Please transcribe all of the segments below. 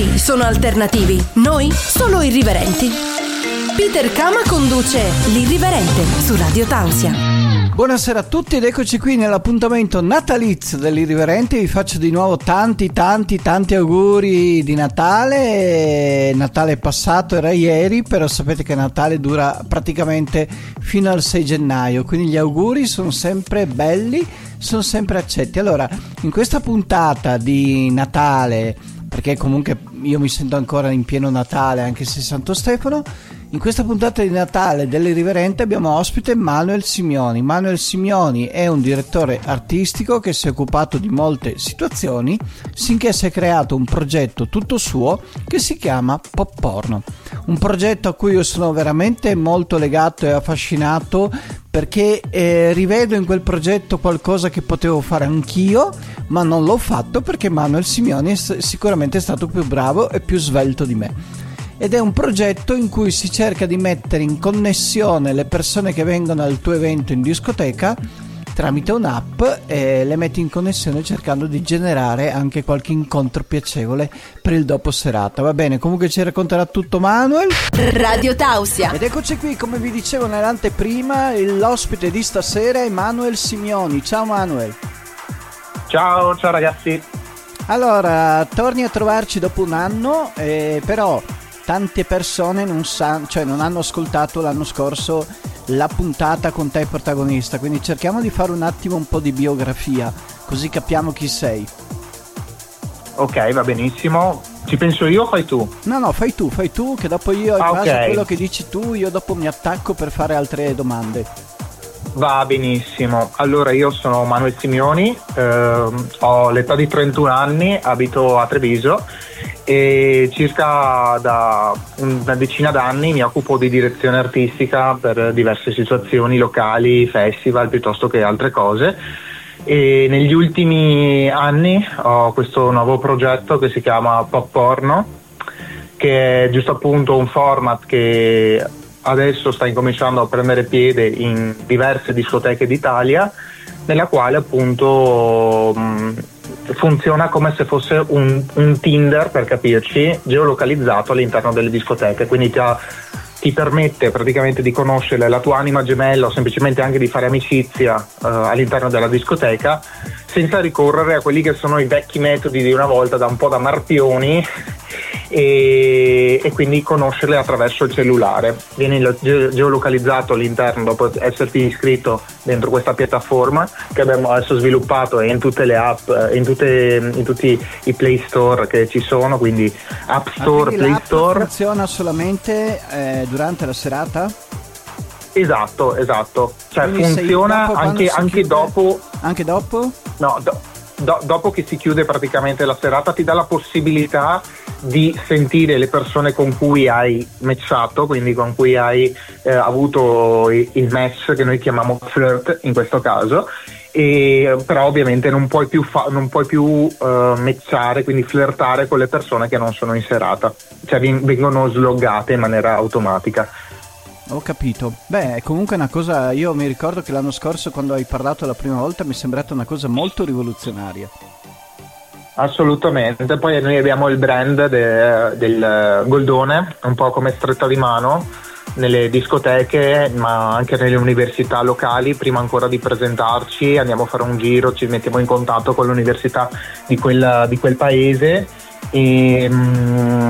libri sono alternativi, noi solo irriverenti. Peter Kama conduce L'Irriverente su Radio Tausia. Buonasera a tutti ed eccoci qui nell'appuntamento natalizio dell'Irriverente. Vi faccio di nuovo tanti, tanti, tanti auguri di Natale. Natale passato era ieri, però sapete che Natale dura praticamente fino al 6 gennaio, quindi gli auguri sono sempre belli, sono sempre accetti. Allora, in questa puntata di Natale, perché comunque io mi sento ancora in pieno Natale, anche se Santo Stefano in questa puntata di Natale dell'Irriverente abbiamo ospite Manuel Simioni. Manuel Simioni è un direttore artistico che si è occupato di molte situazioni sinché si è creato un progetto tutto suo che si chiama Pop Porno. Un progetto a cui io sono veramente molto legato e affascinato perché eh, rivedo in quel progetto qualcosa che potevo fare anch'io, ma non l'ho fatto perché Manuel Simioni è sicuramente stato più bravo e più svelto di me ed è un progetto in cui si cerca di mettere in connessione le persone che vengono al tuo evento in discoteca tramite un'app e le metti in connessione cercando di generare anche qualche incontro piacevole per il dopo serata. Va bene, comunque ci racconterà tutto Manuel. Radio Tausia. Ed eccoci qui, come vi dicevo nell'anteprima, l'ospite di stasera è Manuel Simioni. Ciao Manuel. Ciao, ciao ragazzi. Allora, torni a trovarci dopo un anno, eh, però tante persone non, sa- cioè non hanno ascoltato l'anno scorso la puntata con te protagonista, quindi cerchiamo di fare un attimo un po' di biografia, così capiamo chi sei. Ok, va benissimo. Ci penso io o fai tu? No, no, fai tu, fai tu, che dopo io, in ah, base okay. a quello che dici tu, io dopo mi attacco per fare altre domande. Va benissimo. Allora, io sono Manuel Simioni, eh, ho l'età di 31 anni, abito a Treviso e circa da una decina d'anni mi occupo di direzione artistica per diverse situazioni locali, festival piuttosto che altre cose e negli ultimi anni ho questo nuovo progetto che si chiama Pop Porno che è giusto appunto un format che adesso sta incominciando a prendere piede in diverse discoteche d'Italia nella quale appunto mh, funziona come se fosse un, un, Tinder, per capirci, geolocalizzato all'interno delle discoteche, quindi ti, ti, permette praticamente di conoscere la tua anima gemella o semplicemente anche di fare amicizia uh, all'interno della discoteca senza ricorrere a quelli che sono i vecchi metodi di una volta, da un po' da marpioni e, e, quindi conoscerle attraverso il cellulare. Vieni geolocalizzato all'interno dopo esserti iscritto dentro questa piattaforma che abbiamo adesso sviluppato in tutte le app, in, tutte, in tutti i Play Store che ci sono, quindi App ah, Store, ah, Play Store. funziona solamente eh, durante la serata? Esatto, esatto. Cioè quindi funziona dopo, anche, anche dopo. Anche dopo? No, do, do, dopo che si chiude praticamente la serata ti dà la possibilità di sentire le persone con cui hai matchato, quindi con cui hai eh, avuto il match che noi chiamiamo flirt in questo caso. E, però ovviamente non puoi più, fa- non puoi più uh, matchare, quindi flirtare con le persone che non sono in serata, cioè vengono sloggate in maniera automatica. Ho capito. Beh, comunque una cosa, io mi ricordo che l'anno scorso quando hai parlato la prima volta mi è sembrata una cosa molto rivoluzionaria. Assolutamente, poi noi abbiamo il brand de, del Goldone, un po' come stretta di mano nelle discoteche ma anche nelle università locali prima ancora di presentarci andiamo a fare un giro ci mettiamo in contatto con l'università di quel, di quel paese e, mm,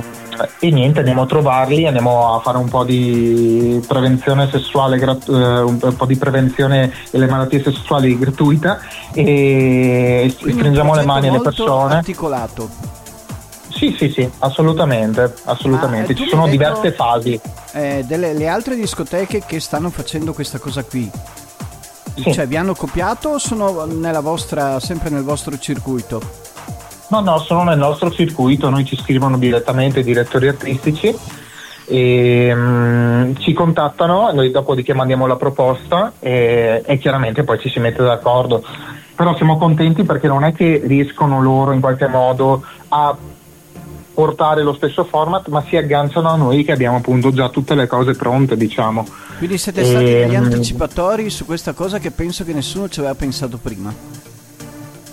e, niente andiamo a trovarli andiamo a fare un po' di prevenzione sessuale eh, un po' di prevenzione delle malattie sessuali gratuita e Quindi stringiamo le mani alle persone. articolato. Sì sì sì assolutamente assolutamente. Ah, ci sono diverse fasi. Eh, delle le altre discoteche che stanno facendo questa cosa qui. Sì. cioè vi hanno copiato o sono vostra, sempre nel vostro circuito? No, no, sono nel nostro circuito, noi ci scrivono direttamente i direttori artistici e um, ci contattano, noi dopodiché mandiamo la proposta e, e, chiaramente poi ci si mette d'accordo. Però siamo contenti perché non è che riescono loro in qualche modo a portare lo stesso format, ma si agganciano a noi che abbiamo appunto già tutte le cose pronte, diciamo. Quindi siete stati e, degli anticipatori su questa cosa che penso che nessuno ci aveva pensato prima.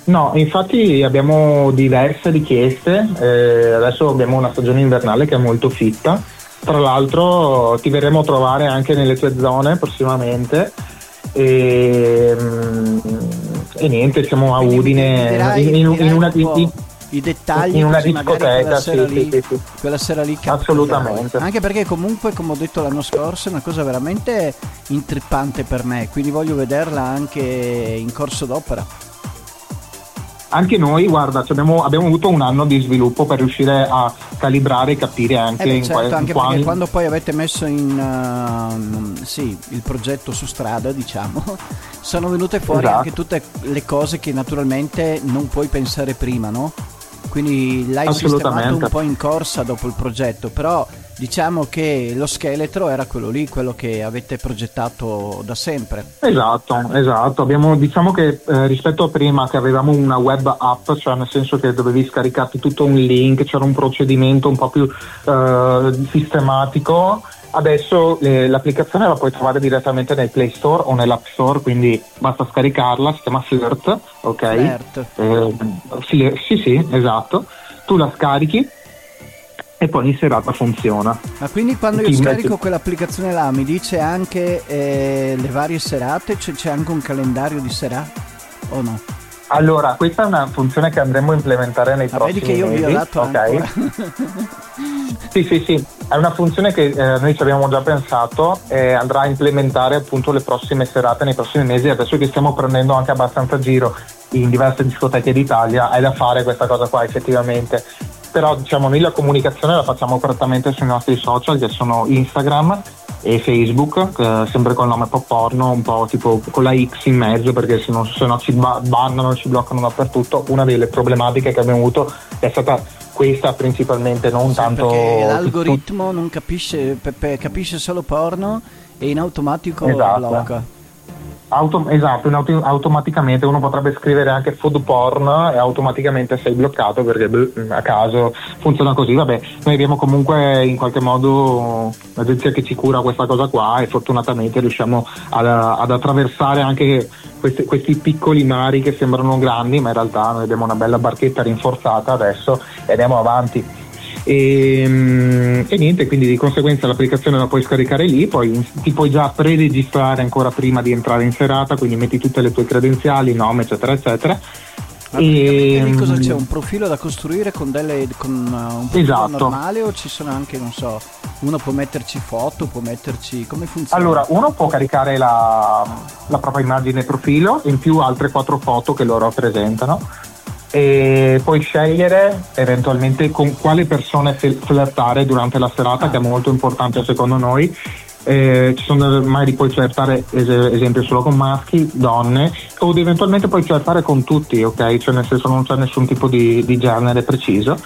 No, infatti abbiamo diverse richieste, eh, adesso abbiamo una stagione invernale che è molto fitta, tra l'altro ti verremo a trovare anche nelle tue zone prossimamente e, mm, e niente, siamo a Quindi Udine in, in- in una, in- i dettagli in una discoteca, quella sera, sì, lì, sì, sì. quella sera lì capirai. Assolutamente. anche perché comunque come ho detto l'anno scorso è una cosa veramente intrippante per me quindi voglio vederla anche in corso d'opera Anche noi, guarda, abbiamo, abbiamo avuto un anno di sviluppo per riuscire a calibrare e capire anche Eh beh, in certo, quali- anche quali- perché quando poi avete messo in ehm, sì, il progetto su strada, diciamo, sono venute fuori Esatto. anche tutte le cose che naturalmente non puoi pensare prima, no? Quindi l'hai sistemato un po' in corsa dopo il progetto, però diciamo che lo scheletro era quello lì, quello che avete progettato da sempre. Esatto, esatto. Abbiamo, diciamo che eh, rispetto a prima che avevamo una web app, cioè nel senso che dovevi scaricarti tutto un link, c'era un procedimento un po' più eh, sistematico. Adesso eh, l'applicazione la puoi trovare direttamente nel Play Store o nell'App Store, quindi basta scaricarla, si chiama Flirt, ok? Flirt. Eh, sì, sì, sì, esatto. Tu la scarichi e poi in serata funziona. Ma quindi quando io Ti scarico quell'applicazione là mi dice anche eh, le varie serate, cioè c'è anche un calendario di serate o no? Allora, questa è una funzione che andremo a implementare nei Ma prossimi vedi che io ho mesi, violato ok? ancora. Sì, sì, sì, è una funzione che eh, noi ci abbiamo già pensato e andrà a implementare appunto le prossime serate nei prossimi mesi. Adesso che stiamo prendendo anche abbastanza giro in diverse discoteche d'Italia, è da fare questa cosa qua effettivamente. Però diciamo noi la comunicazione la facciamo prettamente sui nostri social che sono Instagram e Facebook, eh, sempre col nome pop porno, un po' tipo con la X in mezzo perché se no, se no ci ba- bannano, ci bloccano dappertutto. Una delle problematiche che abbiamo avuto è stata questa principalmente, non Sì, tanto perché l'algoritmo non capisce, pe- pe- capisce solo porno e in automatico Esatto. blocca. Auto- esatto, auto- automaticamente uno potrebbe scrivere anche food porn e automaticamente sei bloccato perché beh, a caso funziona così. Vabbè, noi abbiamo comunque in qualche modo l'agenzia che ci cura questa cosa qua e fortunatamente riusciamo ad, ad attraversare anche questi, questi piccoli mari che sembrano grandi, ma in realtà noi abbiamo una bella barchetta rinforzata adesso e andiamo avanti. E, mm, e niente, quindi di conseguenza l'applicazione la puoi scaricare lì, poi ti puoi già preregistrare ancora prima di entrare in serata, quindi metti tutte le tue credenziali, nome, eccetera, eccetera. Praticamente lì E, cosa c'è? Un profilo da costruire con, delle, con uh, un profilo Esatto. normale o ci sono anche, non so, uno può metterci foto, può metterci... come funziona? Allora, uno può caricare la, la propria immagine profilo, in più altre quattro foto che loro presentano e puoi scegliere eventualmente con quale persone flirtare durante la serata, che è molto importante secondo noi. Eh, ci sono, magari puoi flirtare es- esempio solo con maschi, donne o eventualmente puoi flirtare con tutti, ok? Cioè nel senso non c'è nessun tipo di, di genere preciso.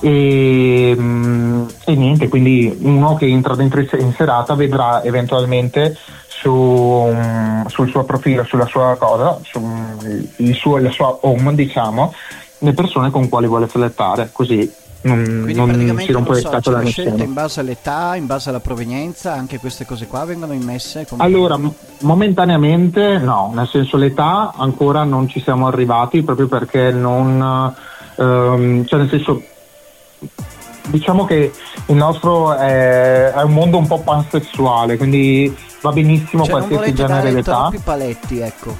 E, mm, e niente, quindi uno che entra dentro in serata vedrà eventualmente su, mm, sul suo profilo, sulla sua cosa, su, mm, il suo- la sua home, diciamo, le persone con quali vuole flirtare, così non, Quindi non si rompe non le so, c'è scatole a una scelta nessuno. in base all'età, in base alla provenienza, anche queste cose qua vengono immesse come... Allora, m- momentaneamente no, nel senso l'età ancora non ci siamo arrivati proprio perché non, ehm, cioè nel senso, diciamo che il nostro è, è un mondo un po' pansessuale, quindi va benissimo cioè non qualsiasi genere d'età. troppi paletti, ecco.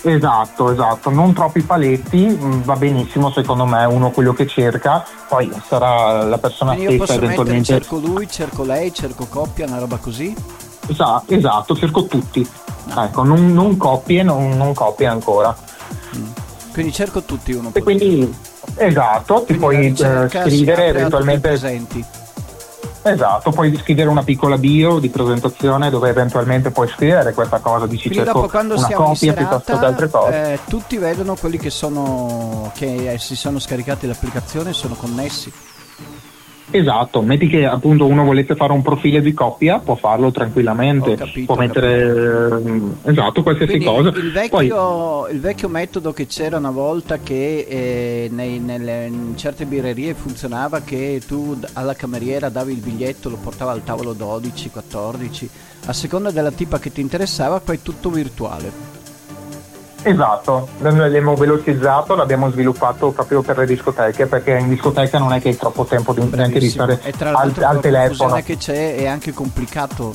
Esatto, esatto, non troppi paletti, mh, va benissimo secondo me uno quello che cerca, poi sarà la persona Quindi io stessa mettere, eventualmente. cerco lui, cerco lei, cerco coppia, una roba così? Esa- esatto, cerco tutti. Ecco, non, non coppie, non, non coppie ancora. Quindi cerco tutti uno. E quindi esatto, ti Quindi puoi eh, scrivere eventualmente presenti. esatto, puoi scrivere una piccola bio di presentazione dove eventualmente puoi scrivere questa cosa, dici Quindi cerco dopo una in coppia piuttosto che altre serata, cose. eh, tutti vedono quelli che sono che eh, si sono scaricati l'applicazione e sono connessi. Esatto, metti che appunto uno volesse fare un profilo di coppia, può farlo tranquillamente, capito, può mettere eh, esatto, qualsiasi Quindi cosa. il vecchio, il vecchio metodo che c'era una volta che eh, nei- nelle, in certe birrerie funzionava che tu alla cameriera davi il biglietto, lo portava al tavolo 12, 14, a seconda della tipa che ti interessava, poi tutto virtuale. Esatto, l'abbiamo velocizzato, l'abbiamo sviluppato proprio per le discoteche perché in discoteca non è che hai troppo tempo di, neanche di stare al, al telefono. La che c'è è anche complicato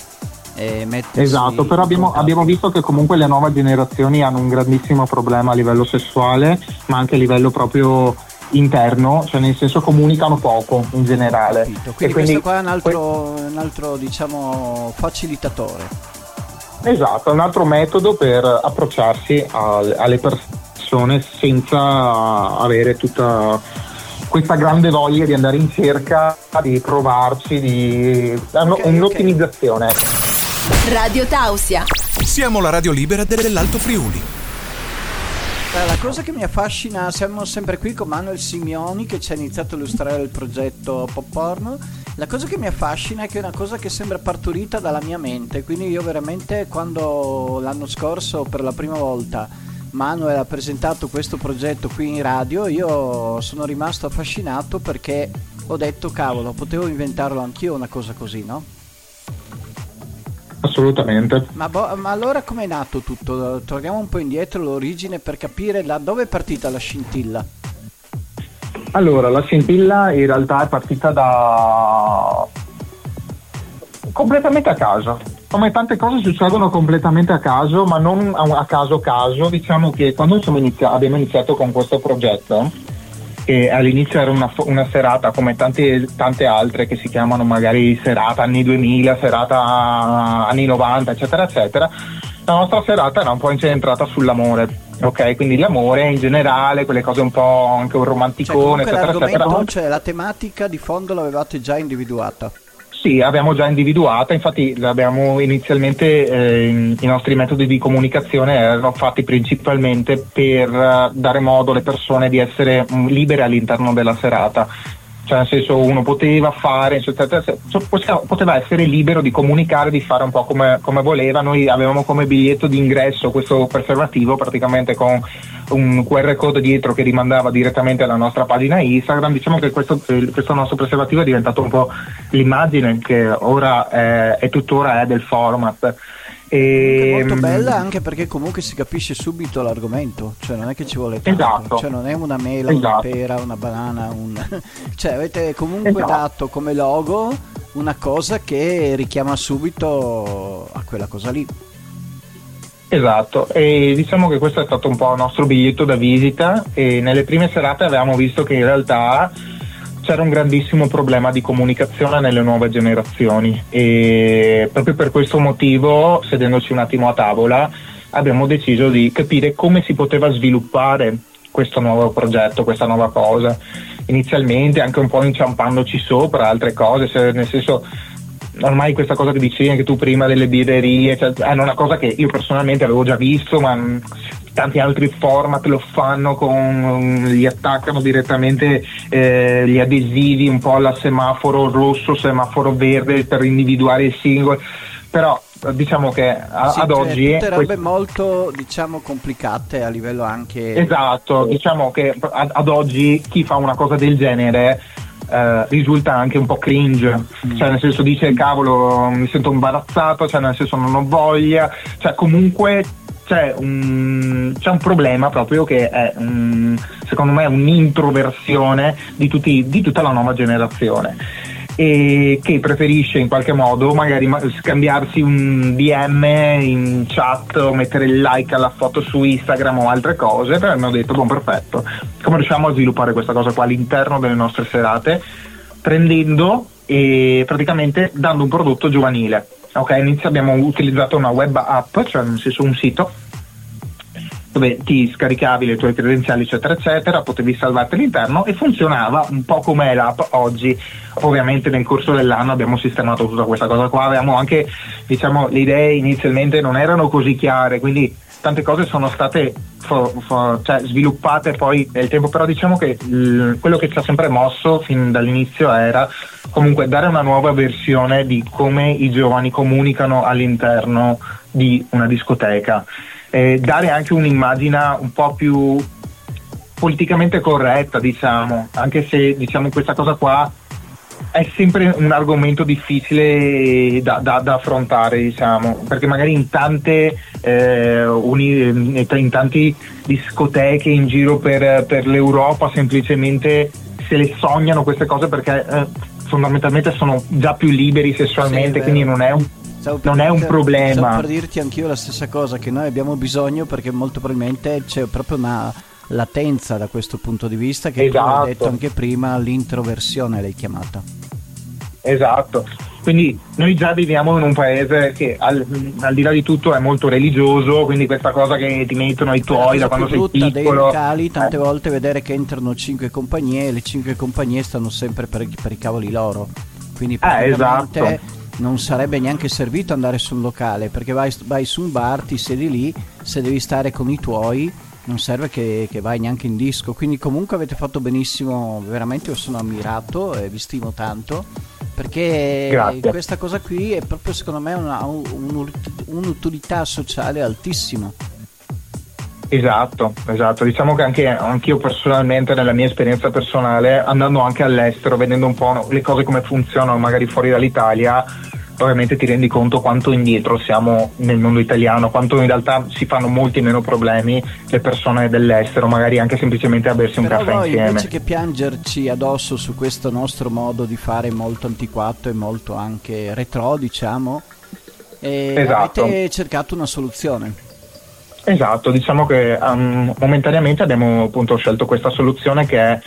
eh, esatto, però abbiamo, abbiamo, visto che comunque le nuove generazioni hanno un grandissimo problema a livello sessuale, ma anche a livello proprio interno, cioè nel senso comunicano poco in generale. Quindi, quindi questo qua è un altro, un altro diciamo, facilitatore. Esatto, è un altro metodo per approcciarsi al, alle persone senza avere tutta questa grande voglia di andare in cerca, di provarci, di okay, un'ottimizzazione. Okay. Radio Tausia. Siamo la radio libera dell'Alto Friuli. La cosa che mi affascina, siamo sempre qui con Manuel Simioni che ci ha iniziato a illustrare il progetto Pop Porno la cosa che mi affascina è che è una cosa che sembra partorita dalla mia mente, quindi io veramente quando l'anno scorso per la prima volta Manuel ha presentato questo progetto qui in radio, io sono rimasto affascinato perché ho detto cavolo, potevo inventarlo anch'io una cosa così, no? Assolutamente. Ma, bo- ma allora com'è nato tutto? Torniamo un po' indietro l'origine per capire da dove è partita la scintilla. Allora, la scintilla in realtà è partita da completamente a caso. Come tante cose succedono completamente a caso, ma non a caso caso. Diciamo che quando inizi- abbiamo iniziato con questo progetto, che all'inizio era una, una serata come tante, tante, altre che si chiamano magari serata anni 2000, serata anni 90, eccetera, eccetera, la nostra serata era un po' incentrata sull'amore Ok, quindi l'amore in generale, quelle cose un po' anche un romanticone, cioè, eccetera, eccetera. Cioè, la tematica di fondo l'avevate già individuata? Sì, abbiamo già individuata, infatti inizialmente eh, i nostri metodi di comunicazione erano fatti principalmente per uh, dare modo alle persone di essere um, libere all'interno della serata cioè nel senso uno poteva fare, poteva essere libero di comunicare, di fare un po' come, come, voleva, noi avevamo come biglietto d'ingresso questo preservativo praticamente con un QR code dietro che rimandava direttamente alla nostra pagina Instagram, diciamo che questo, questo nostro preservativo è diventato un po' l'immagine che ora è, è tuttora è del format. E... È molto bella anche perché comunque si capisce subito l'argomento, cioè non è che ci vuole tanto, esatto. cioè non è una mela, esatto. una pera, una banana, un... cioè avete comunque esatto. dato come logo una cosa che richiama subito a quella cosa lì. Esatto, e diciamo che questo è stato un po' il nostro biglietto da visita e nelle prime serate avevamo visto che in realtà c'era un grandissimo problema di comunicazione nelle nuove generazioni e proprio per questo motivo, sedendoci un attimo a tavola, abbiamo deciso di capire come si poteva sviluppare questo nuovo progetto, questa nuova cosa. Inizialmente anche un po' inciampandoci sopra altre cose, cioè nel senso ormai questa cosa che dicevi anche tu prima delle birrerie, cioè, è una cosa che io personalmente avevo già visto, ma tanti altri format lo fanno con gli attaccano direttamente eh, gli adesivi un po' alla semaforo rosso, semaforo verde per individuare il singolo. Però diciamo che a, sì, ad cioè, oggi tutte robe molto diciamo complicate a livello anche esatto diciamo che ad, ad oggi chi fa una cosa del genere Uh, risulta anche un po' cringe, mm. cioè nel senso dice cavolo mi sento imbarazzato, cioè nel senso non ho voglia, cioè comunque c'è un, c'è un problema proprio che è un, secondo me un'introversione di, tutti, di tutta la nuova generazione. E che preferisce in qualche modo magari scambiarsi un DM in chat o mettere il like alla foto su Instagram o altre cose, però abbiamo detto buon perfetto, come riusciamo a sviluppare questa cosa qua all'interno delle nostre serate? Prendendo e praticamente dando un prodotto giovanile. Ok, inizio abbiamo utilizzato una web app, cioè nel senso un sito dove ti scaricavi le tue credenziali eccetera eccetera, potevi salvarti all'interno e funzionava un po' come l'app oggi. Ovviamente nel corso dell'anno abbiamo sistemato tutta questa cosa qua, avevamo anche diciamo le idee inizialmente non erano così chiare, quindi tante cose sono state for, for, cioè, sviluppate poi nel tempo, però diciamo che il, quello che ci ha sempre mosso fin dall'inizio era comunque dare una nuova versione di come i giovani comunicano all'interno di una discoteca. Eh, dare anche un'immagine un po' più politicamente corretta, diciamo, anche se diciamo questa cosa qua è sempre un argomento difficile da, da, da affrontare, diciamo, perché magari in tante, eh, uni, in tante discoteche in giro per, per, l'Europa semplicemente se le sognano queste cose perché eh, fondamentalmente sono già più liberi sessualmente, sì, quindi non è un non è un problema. Stavo per dirti anch'io la stessa cosa, che noi abbiamo bisogno perché molto probabilmente c'è proprio una latenza da questo punto di vista che esatto. come ho detto anche prima l'introversione l'hai chiamata. Esatto, quindi noi già viviamo in un paese che al, al, di là di tutto è molto religioso, quindi questa cosa che ti mettono i tuoi da quando sei piccolo. dei locali tante eh. volte vedere che entrano cinque compagnie e le cinque compagnie stanno sempre per, per i cavoli loro. Quindi eh, esatto. non sarebbe neanche servito andare su un locale perché vai, vai su un bar, ti siedi lì, se devi stare con i tuoi non serve che, che, vai neanche in disco. Quindi comunque avete fatto benissimo, veramente io sono ammirato e vi stimo tanto perché Grazie. questa cosa qui è proprio secondo me una, un, un'utilità sociale altissima. Esatto, esatto. Diciamo che anche anch'io personalmente, nella mia esperienza personale, andando anche all'estero, vedendo un po' le cose come funzionano magari fuori dall'Italia, ovviamente ti rendi conto quanto indietro siamo nel mondo italiano, quanto in realtà si fanno molti meno problemi le persone dell'estero, magari anche semplicemente a bersi un Però caffè voi, insieme. Invece che piangerci addosso su questo nostro modo di fare molto antiquato e molto anche retro, diciamo, eh, esatto. avete cercato una soluzione. Esatto, diciamo che um, momentaneamente abbiamo appunto scelto questa soluzione che è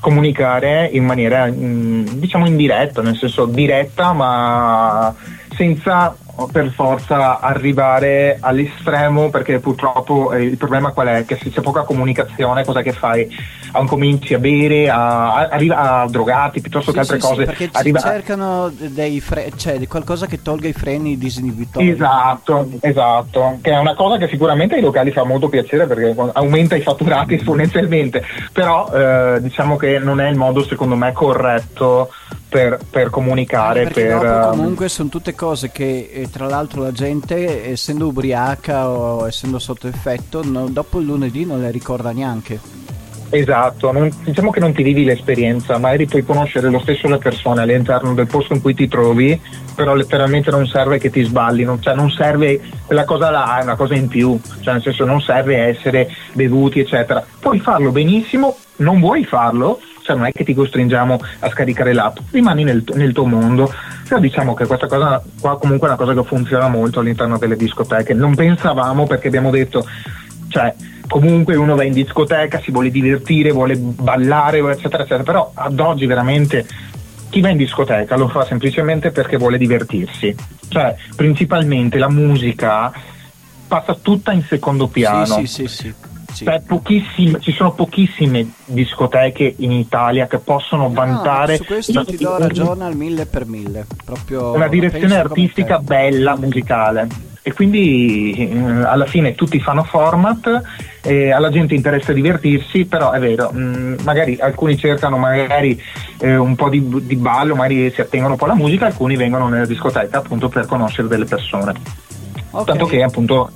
comunicare in maniera mm, diciamo indiretta, nel senso diretta ma senza per forza arrivare all'estremo perché purtroppo eh, il problema qual è? Che se c'è poca comunicazione cosa che fai? Ah, cominci a bere, a, a, a, a drogarti piuttosto sì, che altre sì, cose. Sì, perché arriva... cercano dei fre- cioè, qualcosa che tolga i freni disinibitori. Esatto, esatto, che è una cosa che sicuramente ai locali fa molto piacere perché aumenta i fatturati esponenzialmente, però eh, diciamo che non è il modo secondo me corretto per, per comunicare. Per, dopo ehm, comunque sono tutte cose che eh, tra l'altro la gente essendo ubriaca o essendo sotto effetto no, dopo il lunedì non le ricorda neanche. Esatto, non, diciamo che non ti vivi l'esperienza, magari puoi conoscere lo stesso le persone all'interno del posto in cui ti trovi, però letteralmente non serve che ti sballi, non, cioè non serve quella cosa là, è una cosa in più, cioè nel senso non serve essere bevuti eccetera. Puoi farlo benissimo, non vuoi farlo, cioè non è che ti costringiamo a scaricare l'app, rimani nel, nel tuo mondo. Però diciamo che questa cosa qua comunque è una cosa che funziona molto all'interno delle discoteche. Non pensavamo perché abbiamo detto, cioè comunque uno va in discoteca, si vuole divertire, vuole ballare, eccetera, eccetera, però ad oggi veramente chi va in discoteca lo fa semplicemente perché vuole divertirsi. Cioè, principalmente la musica passa tutta in secondo piano. Sì, sì, sì, sì. Sì. ci sono pochissime discoteche in Italia che possono no, vantare. Su questo ti do ragione al mille per mille. Proprio una direzione artistica bella, musicale. E quindi eh, alla fine tutti fanno format, alla gente interessa divertirsi, però è vero, mh, mm, magari alcuni cercano magari eh, un po' di, di ballo, magari si attengono un po' alla musica, alcuni vengono nella discoteca appunto per conoscere delle persone. Okay. Tanto che appunto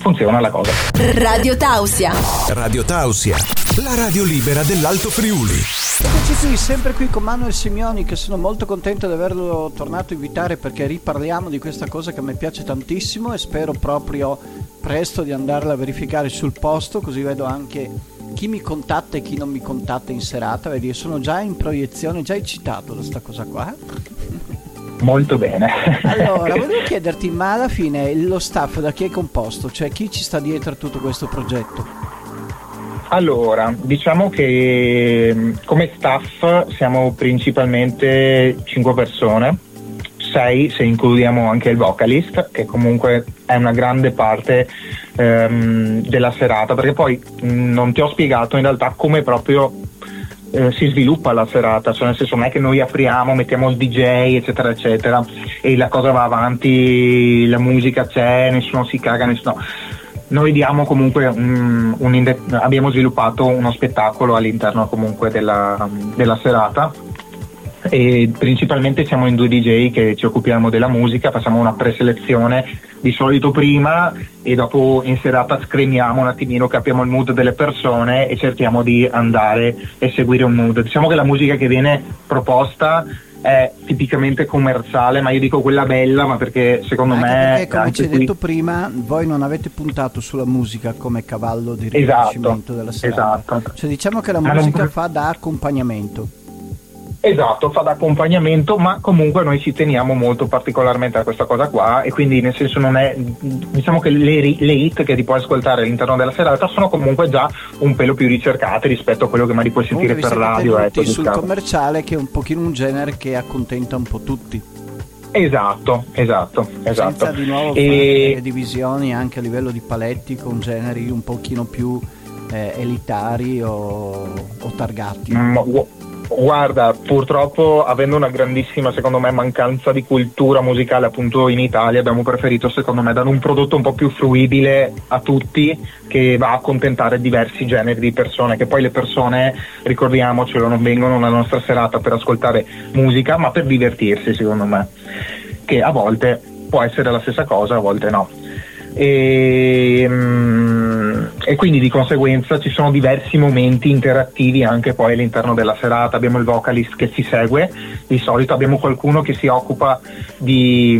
funziona la cosa. Radio Tausia. Radio Tausia, la radio libera dell'Alto Friuli. Eccoci qui, sempre qui con Manuel Simioni che sono molto contento di averlo tornato a invitare perché riparliamo di questa cosa che a me piace tantissimo e spero proprio presto di andarla a verificare sul posto così vedo anche chi mi contatta e chi non mi contatta in serata, vedi, sono già in proiezione, già eccitato da questa cosa qua. Molto bene. Allora, volevo chiederti, ma alla fine lo staff da chi è composto? Cioè chi ci sta dietro a tutto questo progetto? Allora, diciamo che mm, come staff siamo principalmente 5 persone, 6 se includiamo anche il vocalist, che comunque è una grande parte ehm, della serata, perché poi mh, mm, non ti ho spiegato in realtà come proprio eh, si sviluppa la serata, cioè nel senso non è che noi apriamo, mettiamo il DJ eccetera eccetera e la cosa va avanti, la musica c'è, nessuno si caga, nessuno... Noi diamo comunque un, un, abbiamo sviluppato uno spettacolo all'interno comunque della, della serata e principalmente siamo in due DJ che ci occupiamo della musica, facciamo una preselezione di solito prima e dopo in serata scrimiamo un attimino, capiamo il mood delle persone e cerchiamo di andare e seguire un mood. Diciamo che la musica che viene proposta è tipicamente commerciale, ma io dico quella bella, ma perché secondo Anche me... Perché, come ci hai qui... detto prima, voi non avete puntato sulla musica come cavallo di riconoscimento esatto, della serata. Esatto. Cioè diciamo che la musica non... fa da accompagnamento. Esatto, fa da accompagnamento, ma comunque noi ci teniamo molto particolarmente a questa cosa qua e quindi nel senso non è, diciamo che le, le hit che ti puoi ascoltare all'interno della serata sono comunque già un pelo più ricercate rispetto a quello che magari puoi sentire per radio. Ecco, sul diciamo. commerciale che è un pochino un genere che accontenta un po' tutti. Esatto, esatto, esatto. Senza di nuovo e... fare divisioni anche a livello di paletti con generi un pochino più eh, elitari o, o targati. Mm, Guarda, purtroppo avendo una grandissima, secondo me, mancanza di cultura musicale appunto in Italia, abbiamo preferito, secondo me, dare un prodotto un po' più fruibile a tutti che va a accontentare diversi generi di persone, che poi le persone, ricordiamocelo, non vengono alla nostra serata per ascoltare musica, ma per divertirsi, secondo me, che a volte può essere la stessa cosa, a volte no. E, e, quindi di conseguenza ci sono diversi momenti interattivi anche poi all'interno della serata. Abbiamo il vocalist che ci segue, di solito abbiamo qualcuno che si occupa di,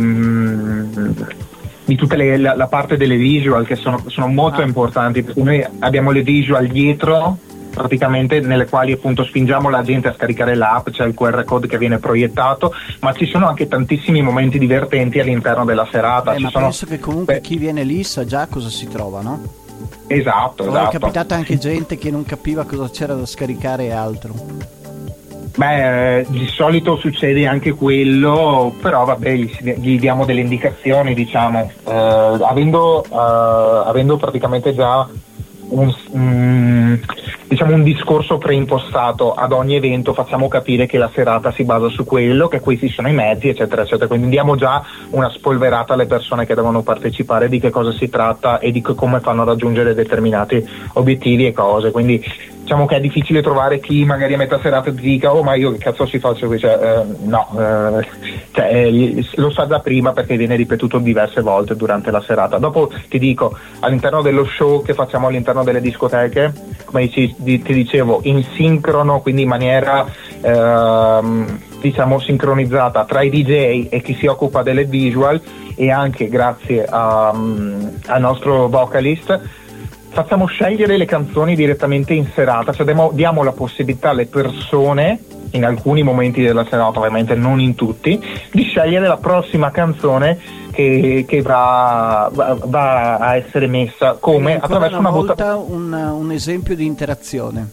di tutta le, la, la, parte delle visual che sono, sono molto ah. importanti perché noi abbiamo le visual dietro praticamente nelle quali appunto spingiamo la gente a scaricare l'app, c'è il QR code che viene proiettato, ma ci sono anche tantissimi momenti divertenti all'interno della serata. Eh, ma sono... penso che comunque Beh. chi viene lì sa già cosa si trova, no? Esatto, esatto. È capitata anche gente che non capiva cosa c'era da scaricare e altro. Beh, di solito succede anche quello, però vabbè, gli, gli diamo delle indicazioni, diciamo, eh, avendo, eh, avendo praticamente già un, um, diciamo un discorso preimpostato ad ogni evento, facciamo capire che la serata si basa su quello, che questi sono i mezzi, eccetera, eccetera. Quindi diamo già una spolverata alle persone che devono partecipare di che cosa si tratta e di come fanno a raggiungere determinati obiettivi e cose. Quindi diciamo che è difficile trovare chi magari a metà serata dica oh ma io che cazzo si faccio qui cioè, eh, no eh, cioè, eh, lo sa già prima perché viene ripetuto diverse volte durante la serata dopo ti dico all'interno dello show che facciamo all'interno delle discoteche come ti, ti dicevo in sincrono quindi in maniera ehm, diciamo sincronizzata tra i DJ e chi si occupa delle visual e anche grazie um, al nostro vocalist facciamo scegliere le canzoni direttamente in serata, cioè diamo, diamo la possibilità alle persone in alcuni momenti della serata, ovviamente non in tutti, di scegliere la prossima canzone che, che va, va, va, a essere messa come attraverso una, una votazione. Un, un esempio di interazione.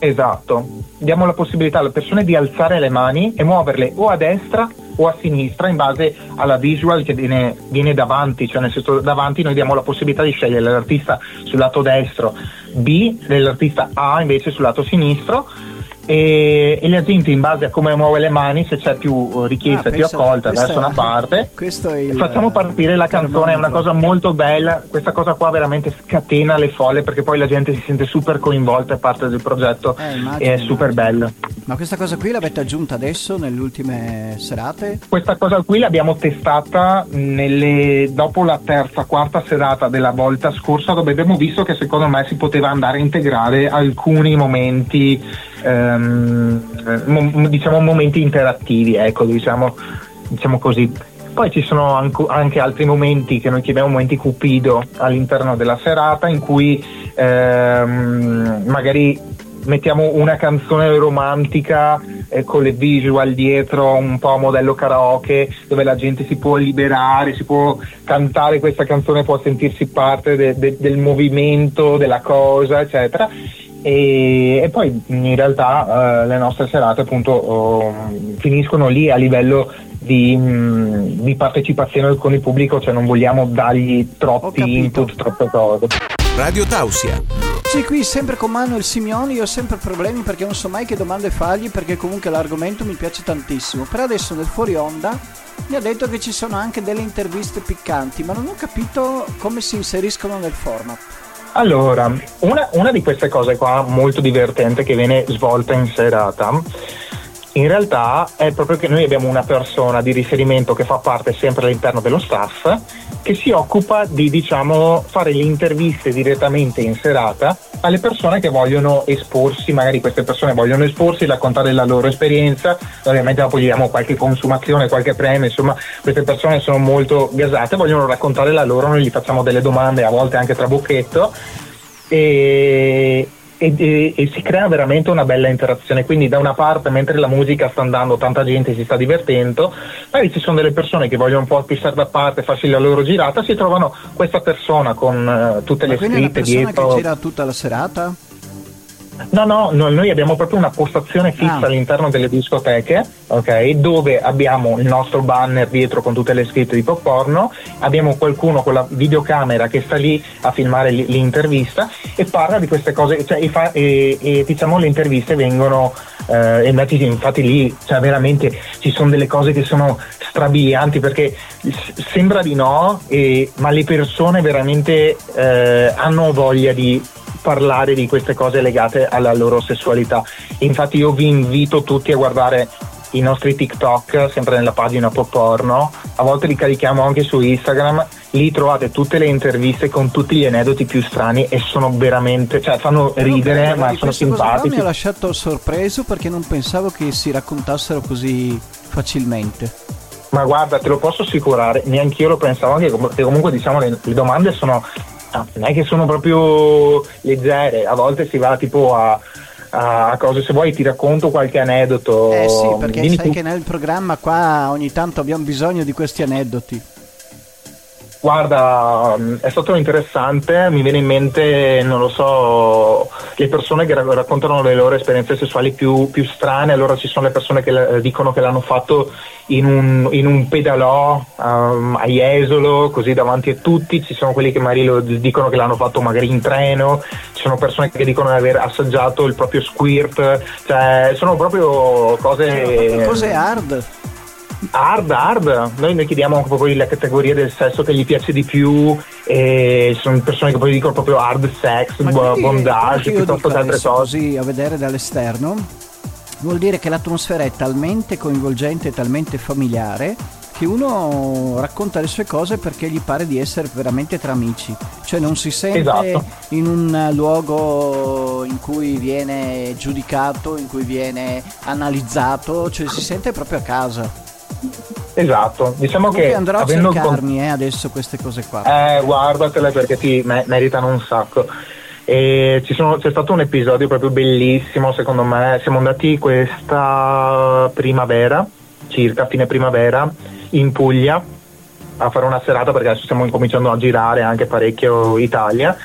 Esatto, diamo la possibilità alle persone di alzare le mani e muoverle o a destra o a sinistra in base alla visual che viene, viene davanti, cioè nel senso davanti noi diamo la possibilità di scegliere l'artista sul lato destro, B dell'artista A invece sul lato sinistro e, e, la gente in base a come muove le mani se c'è più eh, richiesta ah, più accolta verso una parte. il, facciamo partire la canzone è una cosa molto bella. Questa cosa qua veramente scatena le folle perché poi la gente si sente super coinvolta e parte del progetto eh, immagino, e è super bella. Ma questa cosa qui l'avete aggiunta adesso nelle ultime serate? questa cosa qui l'abbiamo testata nelle, dopo la terza quarta serata della volta scorsa dove abbiamo visto che secondo me si poteva andare a integrare alcuni momenti ehm, diciamo momenti interattivi, ecco, diciamo, diciamo così. Poi ci sono anche altri momenti che noi chiamiamo momenti cupido all'interno della serata in cui ehm, magari mettiamo una canzone romantica eh, con le visual dietro, un po' modello karaoke, dove la gente si può liberare, si può cantare questa canzone, può sentirsi parte de- de- del movimento, della cosa, eccetera e, e poi in realtà eh, le nostre serate appunto oh, finiscono lì a livello di, mh, mm, di, partecipazione con il pubblico, cioè non vogliamo dargli troppi input, troppe cose. Radio Tausia. Sì, qui sempre con Manuel Simioni, io ho sempre problemi perché non so mai che domande fargli perché comunque l'argomento mi piace tantissimo. Per adesso nel fuori onda mi ha detto che ci sono anche delle interviste piccanti, ma non ho capito come si inseriscono nel format. Allora, una, una, di queste cose qua molto divertente che viene svolta in serata in realtà è proprio che noi abbiamo una persona di riferimento che fa parte sempre all'interno dello staff che si occupa di diciamo fare le interviste direttamente in serata alle persone che vogliono esporsi, magari queste persone vogliono esporsi, raccontare la loro esperienza, ovviamente dopo gli diamo qualche consumazione, qualche premio, insomma queste persone sono molto gasate, vogliono raccontare la loro, noi gli facciamo delle domande a volte anche tra bocchetto e, e, e, e, si crea veramente una bella interazione. Quindi, da una parte, mentre la musica sta andando, tanta gente si sta divertendo, poi ci sono delle persone che vogliono un po' pistare da parte, farsi la loro girata, si trovano questa persona con uh, tutte Ma le scritte dietro. che gira tutta la serata? No, no, no, noi abbiamo proprio una postazione fissa ah. all'interno delle discoteche, ok? Dove abbiamo il nostro banner dietro con tutte le scritte di pop porno, abbiamo qualcuno con la videocamera che sta lì a filmare l'intervista e parla di queste cose, cioè, e, fa, e, e diciamo le interviste vengono eh, infatti, infatti lì cioè, veramente ci sono delle cose che sono strabilianti perché sembra di no, e, ma le persone veramente eh, hanno voglia di parlare di queste cose legate alla loro sessualità. Infatti io vi invito tutti a guardare i nostri TikTok, sempre nella pagina Pop Porno, a volte li carichiamo anche su Instagram, lì trovate tutte le interviste con tutti gli aneddoti più strani e sono veramente, cioè fanno ridere ma sono simpatici. mi ha lasciato sorpreso perché non pensavo che si raccontassero così facilmente. Ma guarda, te lo posso assicurare, neanche io lo pensavo, che comunque diciamo le, le domande sono no, non è che sono proprio leggere, a volte si va tipo a, a cose, se vuoi ti racconto qualche aneddoto. Eh sì, perché Dimmi sai tu. che nel programma qua ogni tanto abbiamo bisogno di questi aneddoti. Guarda, mm, è stato interessante, mi viene in mente, non lo so, le persone che raccontano le loro esperienze sessuali più, più strane, allora ci sono le persone che dicono che l'hanno fatto in un, in un pedalò um, a Jesolo, così davanti a tutti, ci sono quelli che magari lo dicono che l'hanno fatto magari in treno, ci sono persone che dicono di aver assaggiato il proprio squirt, cioè sono proprio cose... Cose hard. Hard, hard. Noi, noi chiediamo anche poi la categoria del sesso che gli piace di più e sono persone che poi dicono proprio hard sex, bondage, piuttosto che altre cose. Così a vedere dall'esterno vuol dire che l'atmosfera è talmente coinvolgente talmente familiare che uno racconta le sue cose perché gli pare di essere veramente tra amici, cioè non si sente esatto. in un luogo in cui viene giudicato, in cui viene analizzato, cioè si sente proprio a casa. Esatto, diciamo che andrò a cercarmi con... eh, adesso queste cose qua. Eh, guardatele perché ti me- meritano un sacco. Sono, c'è stato un episodio proprio bellissimo, secondo me. Siamo andati questa primavera, circa fine primavera, in Puglia a fare una serata perché adesso stiamo incominciando a girare anche parecchio Italia.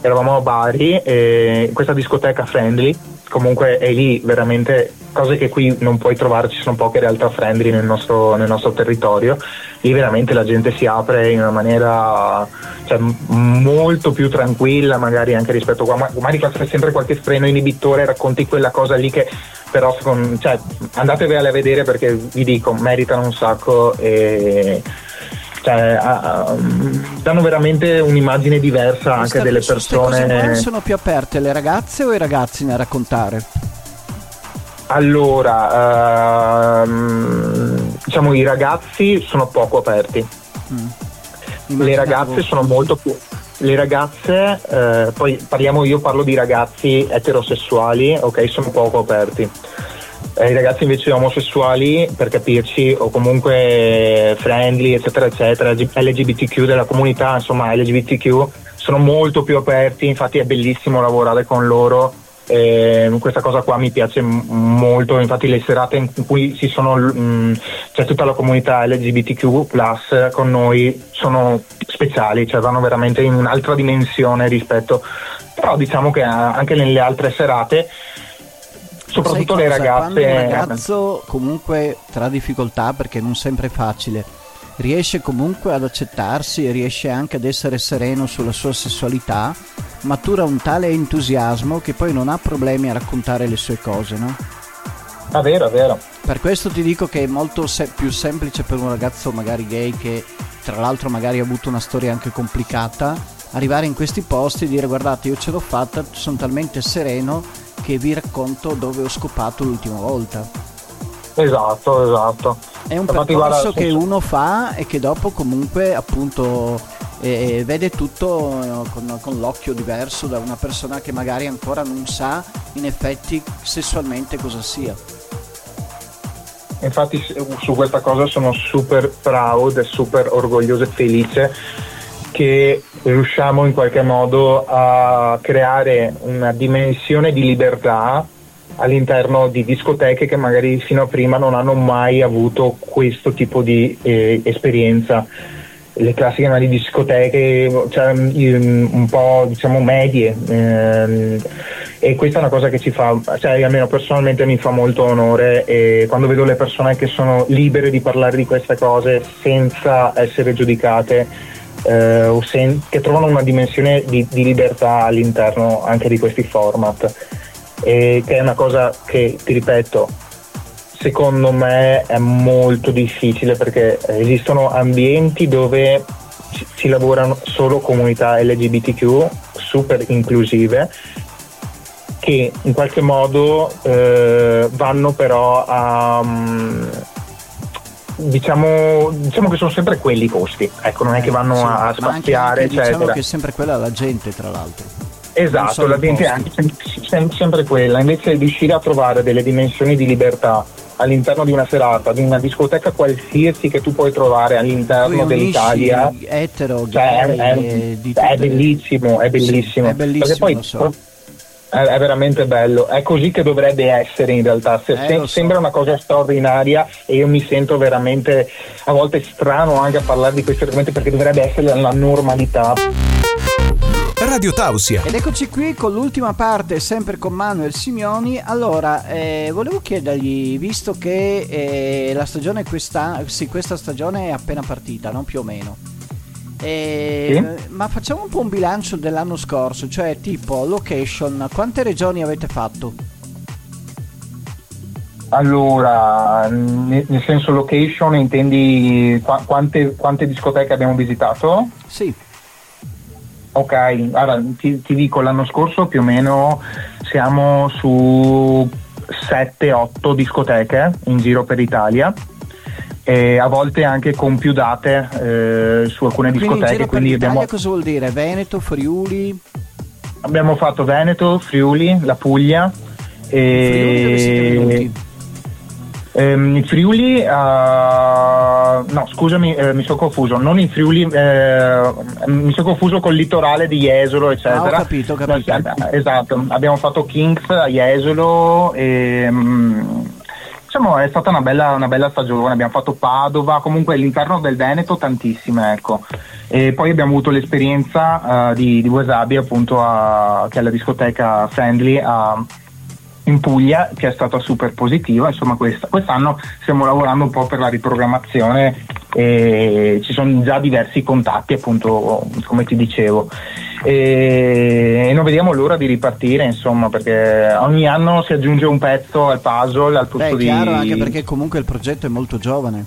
Eravamo a Bari, questa discoteca friendly, comunque è lì veramente cose che qui non puoi trovare, ci sono poche realtà friendly nel nostro, nel nostro territorio, lì veramente la gente si apre in una maniera cioè, molto più tranquilla magari anche rispetto a qua, magari c'è sempre qualche freno inibitore, racconti quella cosa lì che però cioè, andatevela a vedere perché vi dico, meritano un sacco e cioè, danno veramente un'immagine diversa anche delle persone. Sono più aperte le ragazze o i ragazzi nel raccontare? Allora, ehm, diciamo i ragazzi sono poco aperti. Mm. Le ragazze sono molto più. Le ragazze, eh, poi parliamo, io parlo di ragazzi eterosessuali, ok, sono poco aperti. Eh, I ragazzi invece omosessuali, per capirci, o comunque friendly, eccetera, eccetera, LGBTQ della comunità, insomma LGBTQ, sono molto più aperti, infatti è bellissimo lavorare con loro. Eh, questa cosa qua mi piace molto, infatti le serate in cui sono, mh, c'è tutta la comunità LGBTQ con noi sono speciali, cioè vanno veramente in un'altra dimensione rispetto, però diciamo che anche nelle altre serate soprattutto le ragazze. Quando un ragazzo comunque tra difficoltà perché non sempre è facile riesce comunque ad accettarsi e riesce anche ad essere sereno sulla sua sessualità, matura un tale entusiasmo che poi non ha problemi a raccontare le sue cose, no? È vero, è vero. Per questo ti dico che è molto se- più semplice per un ragazzo magari gay che tra l'altro magari ha avuto una storia anche complicata arrivare in questi posti e dire guardate io ce l'ho fatta, sono talmente sereno che vi racconto dove ho scopato l'ultima volta. Esatto, esatto. È un Infatti, percorso guarda, che uno fa e che dopo comunque appunto eh, vede tutto eh, con, con, l'occhio diverso da una persona che magari ancora non sa in effetti sessualmente cosa sia. Infatti su questa cosa sono super proud e super orgoglioso e felice che riusciamo in qualche modo a creare una dimensione di libertà all'interno di discoteche che magari fino a prima non hanno mai avuto questo tipo di eh, esperienza. Le classiche magari discoteche cioè, un po' diciamo medie ehm, e questa è una cosa che ci fa, cioè almeno personalmente mi fa molto onore e quando vedo le persone che sono libere di parlare di queste cose senza essere giudicate eh, sen- che trovano una dimensione di, di libertà all'interno anche di questi format. E che è una cosa che, ti ripeto, secondo me è molto difficile perché esistono ambienti dove si lavorano solo comunità LGBTQ super inclusive che in qualche modo eh, vanno però a um, diciamo, diciamo, che sono sempre quelli i costi ecco non è che eh, vanno sì, a, spaziare diciamo eccetera che è sempre quella la gente tra l'altro Esatto, la gente è anche sempre quella, invece riuscire a trovare delle dimensioni di libertà all'interno di una serata, di una discoteca qualsiasi che tu puoi trovare all'interno dell'Italia. Etero, cioè, gay, è, è, è, bellissimo, è bellissimo. Sì, è bellissimo poi, so. È, veramente bello, è così che dovrebbe essere in realtà. Se, eh, so. Sembra una cosa straordinaria e io mi sento veramente a volte strano anche a parlare di questi argomenti perché dovrebbe essere la normalità. Radio Tausia. Ed eccoci qui con l'ultima parte, sempre con Manuel Simioni. Allora, eh, volevo chiedergli, visto che eh, la stagione questa, sì, questa stagione è appena partita, no? più o meno. Eh, sì? Ma facciamo un po' un bilancio dell'anno scorso, cioè tipo location, quante regioni avete fatto? Allora, nel senso location intendi qu- quante, quante discoteche abbiamo visitato? Sì. Ok, allora ti, ti, dico l'anno scorso più o meno siamo su 7-8 discoteche in giro per l'Italia e a volte anche con più date eh, su alcune quindi discoteche. Quindi abbiamo... cosa vuol dire? Veneto, Friuli? Abbiamo fatto Veneto, Friuli, la Puglia. E... Ehm, in Friuli, uh, no scusami, eh, mi sono confuso, non in Friuli, eh, mi sono confuso col litorale di Jesolo, eccetera. Ah, ho capito, ho capito. Esatto, abbiamo fatto Kings a Jesolo e um, diciamo è stata una bella, una bella, stagione, abbiamo fatto Padova, comunque all'interno del Veneto tantissime, ecco. E poi abbiamo avuto l'esperienza uh, di, di Wasabi appunto a, che è la discoteca Friendly a in Puglia che è stata super positiva, insomma questa, quest'anno stiamo lavorando un po' per la riprogrammazione e ci sono già diversi contatti appunto come ti dicevo. E, non vediamo l'ora di ripartire insomma perché ogni anno si aggiunge un pezzo al puzzle al posto Beh, è chiaro, anche perché comunque il progetto è molto giovane.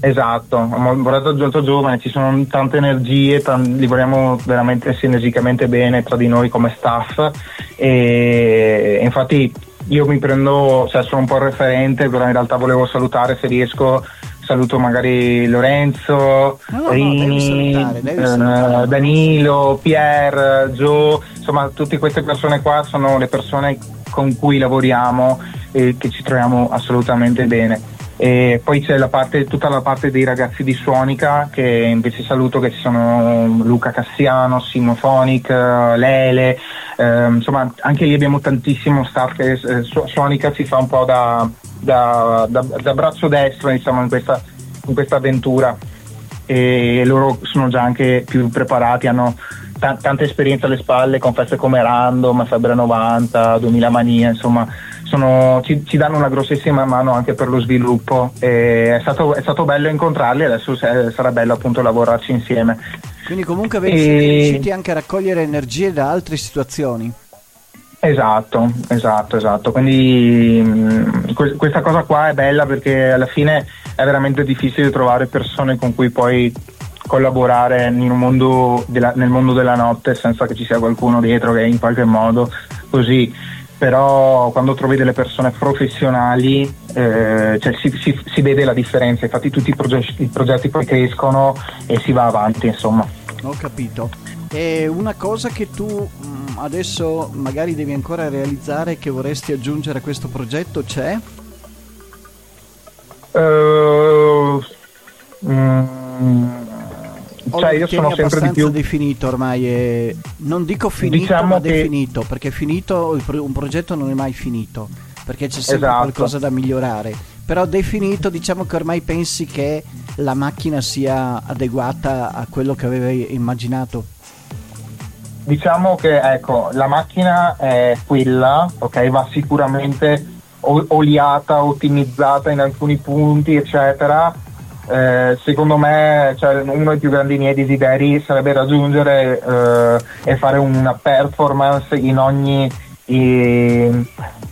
Esatto, un progetto aggiunto giovane, ci sono tante energie, t- li vogliamo veramente sinergicamente bene tra di noi come staff. E infatti io mi prendo, cioè sono un po' il referente, però in realtà volevo salutare se riesco, saluto magari Lorenzo, no, Rini, no, eh, Danilo, Pier, Joe, insomma tutte queste persone qua sono le persone con cui lavoriamo e che ci troviamo assolutamente bene. E poi c'è la parte, tutta la parte dei ragazzi di Suonica che invece saluto che sono Luca Cassiano, Simo Phonic, Lele, eh, insomma anche lì abbiamo tantissimo staff che eh, Suonica ci fa un po' da, da, da, da braccio destro insomma, in, questa, in questa avventura e loro sono già anche più preparati, hanno t- tanta esperienza alle spalle con feste come Random, Febbre 90, 2000 Mania, insomma sono, ci, ci, danno una grossissima mano anche per lo sviluppo è stato, è stato bello incontrarli e adesso sarà bello appunto lavorarci insieme. Quindi comunque e... siete riusciti anche a raccogliere energie da altre situazioni. Esatto, esatto, esatto. Quindi mh, que- questa cosa qua è bella perché alla fine è veramente difficile trovare persone con cui poi collaborare mondo della, nel mondo della notte senza che ci sia qualcuno dietro che in qualche modo così però quando trovi delle persone professionali eh, cioè si, si, si, vede la differenza, infatti tutti i progetti, i progetti poi crescono e si va avanti insomma. Ho capito. E una cosa che tu mm, adesso magari devi ancora realizzare che vorresti aggiungere a questo progetto c'è? Uh, mm, cioè io sono sempre di più definito ormai è... non dico finito diciamo ma che... definito perché finito un progetto non è mai finito perché c'è sempre esatto. qualcosa da migliorare però definito diciamo che ormai pensi che la macchina sia adeguata a quello che avevi immaginato diciamo che ecco la macchina è quella ok va sicuramente oliata ottimizzata in alcuni punti eccetera eh, secondo me cioè, uno dei più grandi miei desideri sarebbe raggiungere eh, e fare una performance in ogni, in,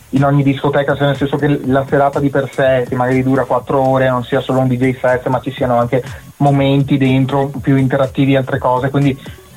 in ogni discoteca, cioè nel senso che la serata di per sé, che magari dura 4 ore, non sia solo un DJ set, ma ci siano anche momenti dentro più interattivi e altre cose. Quindi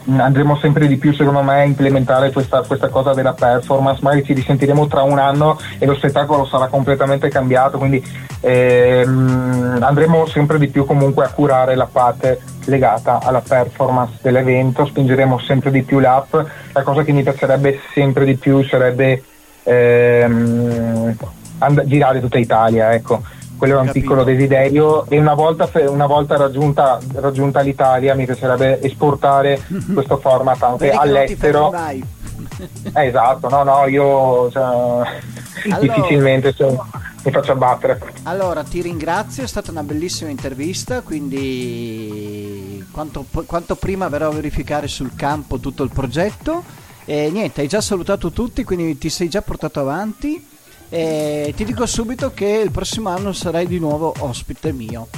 andremo sempre di più secondo me a implementare questa, questa, cosa della performance. Magari ci risentiremo tra un anno e lo spettacolo sarà completamente cambiato quindi ehm, andremo sempre di più comunque a curare la parte legata alla performance dell'evento. Spingeremo sempre di più l'app. La cosa che mi piacerebbe sempre di più sarebbe ehm, and- girare tutta Italia ecco quello è un Capito. piccolo desiderio e una volta, una volta raggiunta, raggiunta, l'Italia mi piacerebbe esportare questo format anche all'estero. Eh, esatto, no, no, io cioè, allora, difficilmente cioè, mi faccio abbattere. Allora, ti ringrazio, è stata una bellissima intervista, quindi quanto, quanto prima verrò a verificare sul campo tutto il progetto. E niente, hai già salutato tutti, quindi ti sei già portato avanti. E ti dico subito che il prossimo anno sarai di nuovo ospite mio.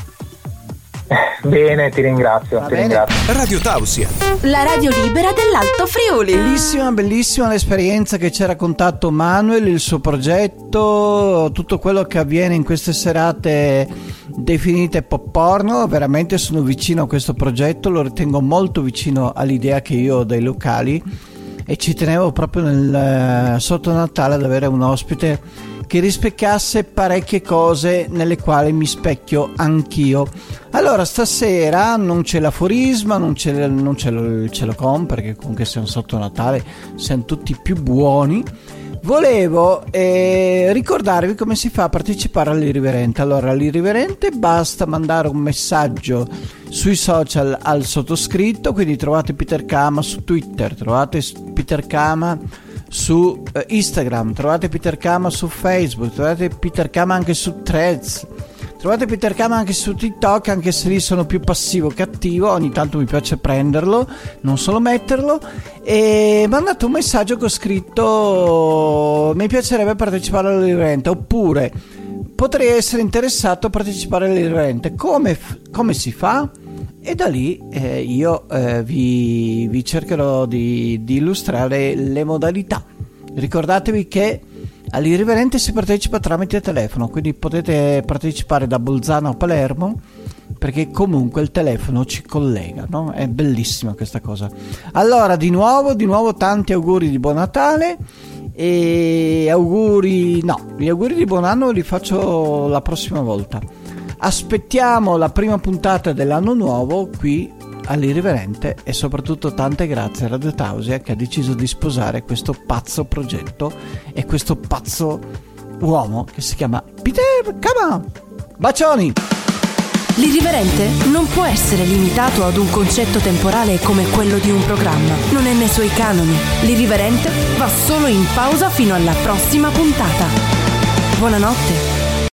Bene, ti ringrazio, ti ringrazio. Radio Tausia. La radio libera dell'Alto Friuli. Bellissima, bellissima l'esperienza che ci ha raccontato Manuel, il suo progetto, tutto quello che avviene in queste serate definite pop porno. Veramente sono vicino a questo progetto, lo ritengo molto vicino all'idea che io ho dei locali e ci tenevo proprio nel, eh, sotto Natale ad avere un ospite che rispecchiasse parecchie cose nelle quali mi specchio anch'io. Allora, stasera non c'è l'aforisma, non c'è, non c'è il cielo con, perché comunque siamo sotto Natale, siamo tutti più buoni. Volevo eh, ricordarvi come si fa a partecipare all'irriverente. Allora, all'irriverente basta mandare un messaggio sui social al sottoscritto, quindi trovate Peter Kama su Twitter, trovate Peter Kama su eh, Instagram, trovate Peter Kama su Facebook, trovate Peter Kama anche su Threads. Trovate Peter Kama anche su TikTok, anche se lì sono più passivo che attivo, ogni tanto mi piace prenderlo, non solo metterlo. E mandate un messaggio con scritto mi piacerebbe partecipare all'evento, oppure potrei essere interessato a partecipare all'evento. Come, come si fa? E da lì eh, io eh, vi, vi, cercherò di, di illustrare le modalità. Ricordatevi che All'irriverente si partecipa tramite telefono, quindi potete partecipare da Bolzano a Palermo perché comunque il telefono ci collega, no? È bellissima questa cosa. Allora, di nuovo, di nuovo tanti auguri di buon Natale e auguri no, gli auguri di buon anno li faccio la prossima volta. Aspettiamo la prima puntata dell'anno nuovo qui all'irriverente e soprattutto tante grazie a Radio Tausia che ha deciso di sposare questo pazzo progetto e questo pazzo uomo che si chiama Peter Kama. Bacioni! L'irriverente non può essere limitato ad un concetto temporale come quello di un programma. Non è nei suoi canoni. L'irriverente va solo in pausa fino alla prossima puntata. Buonanotte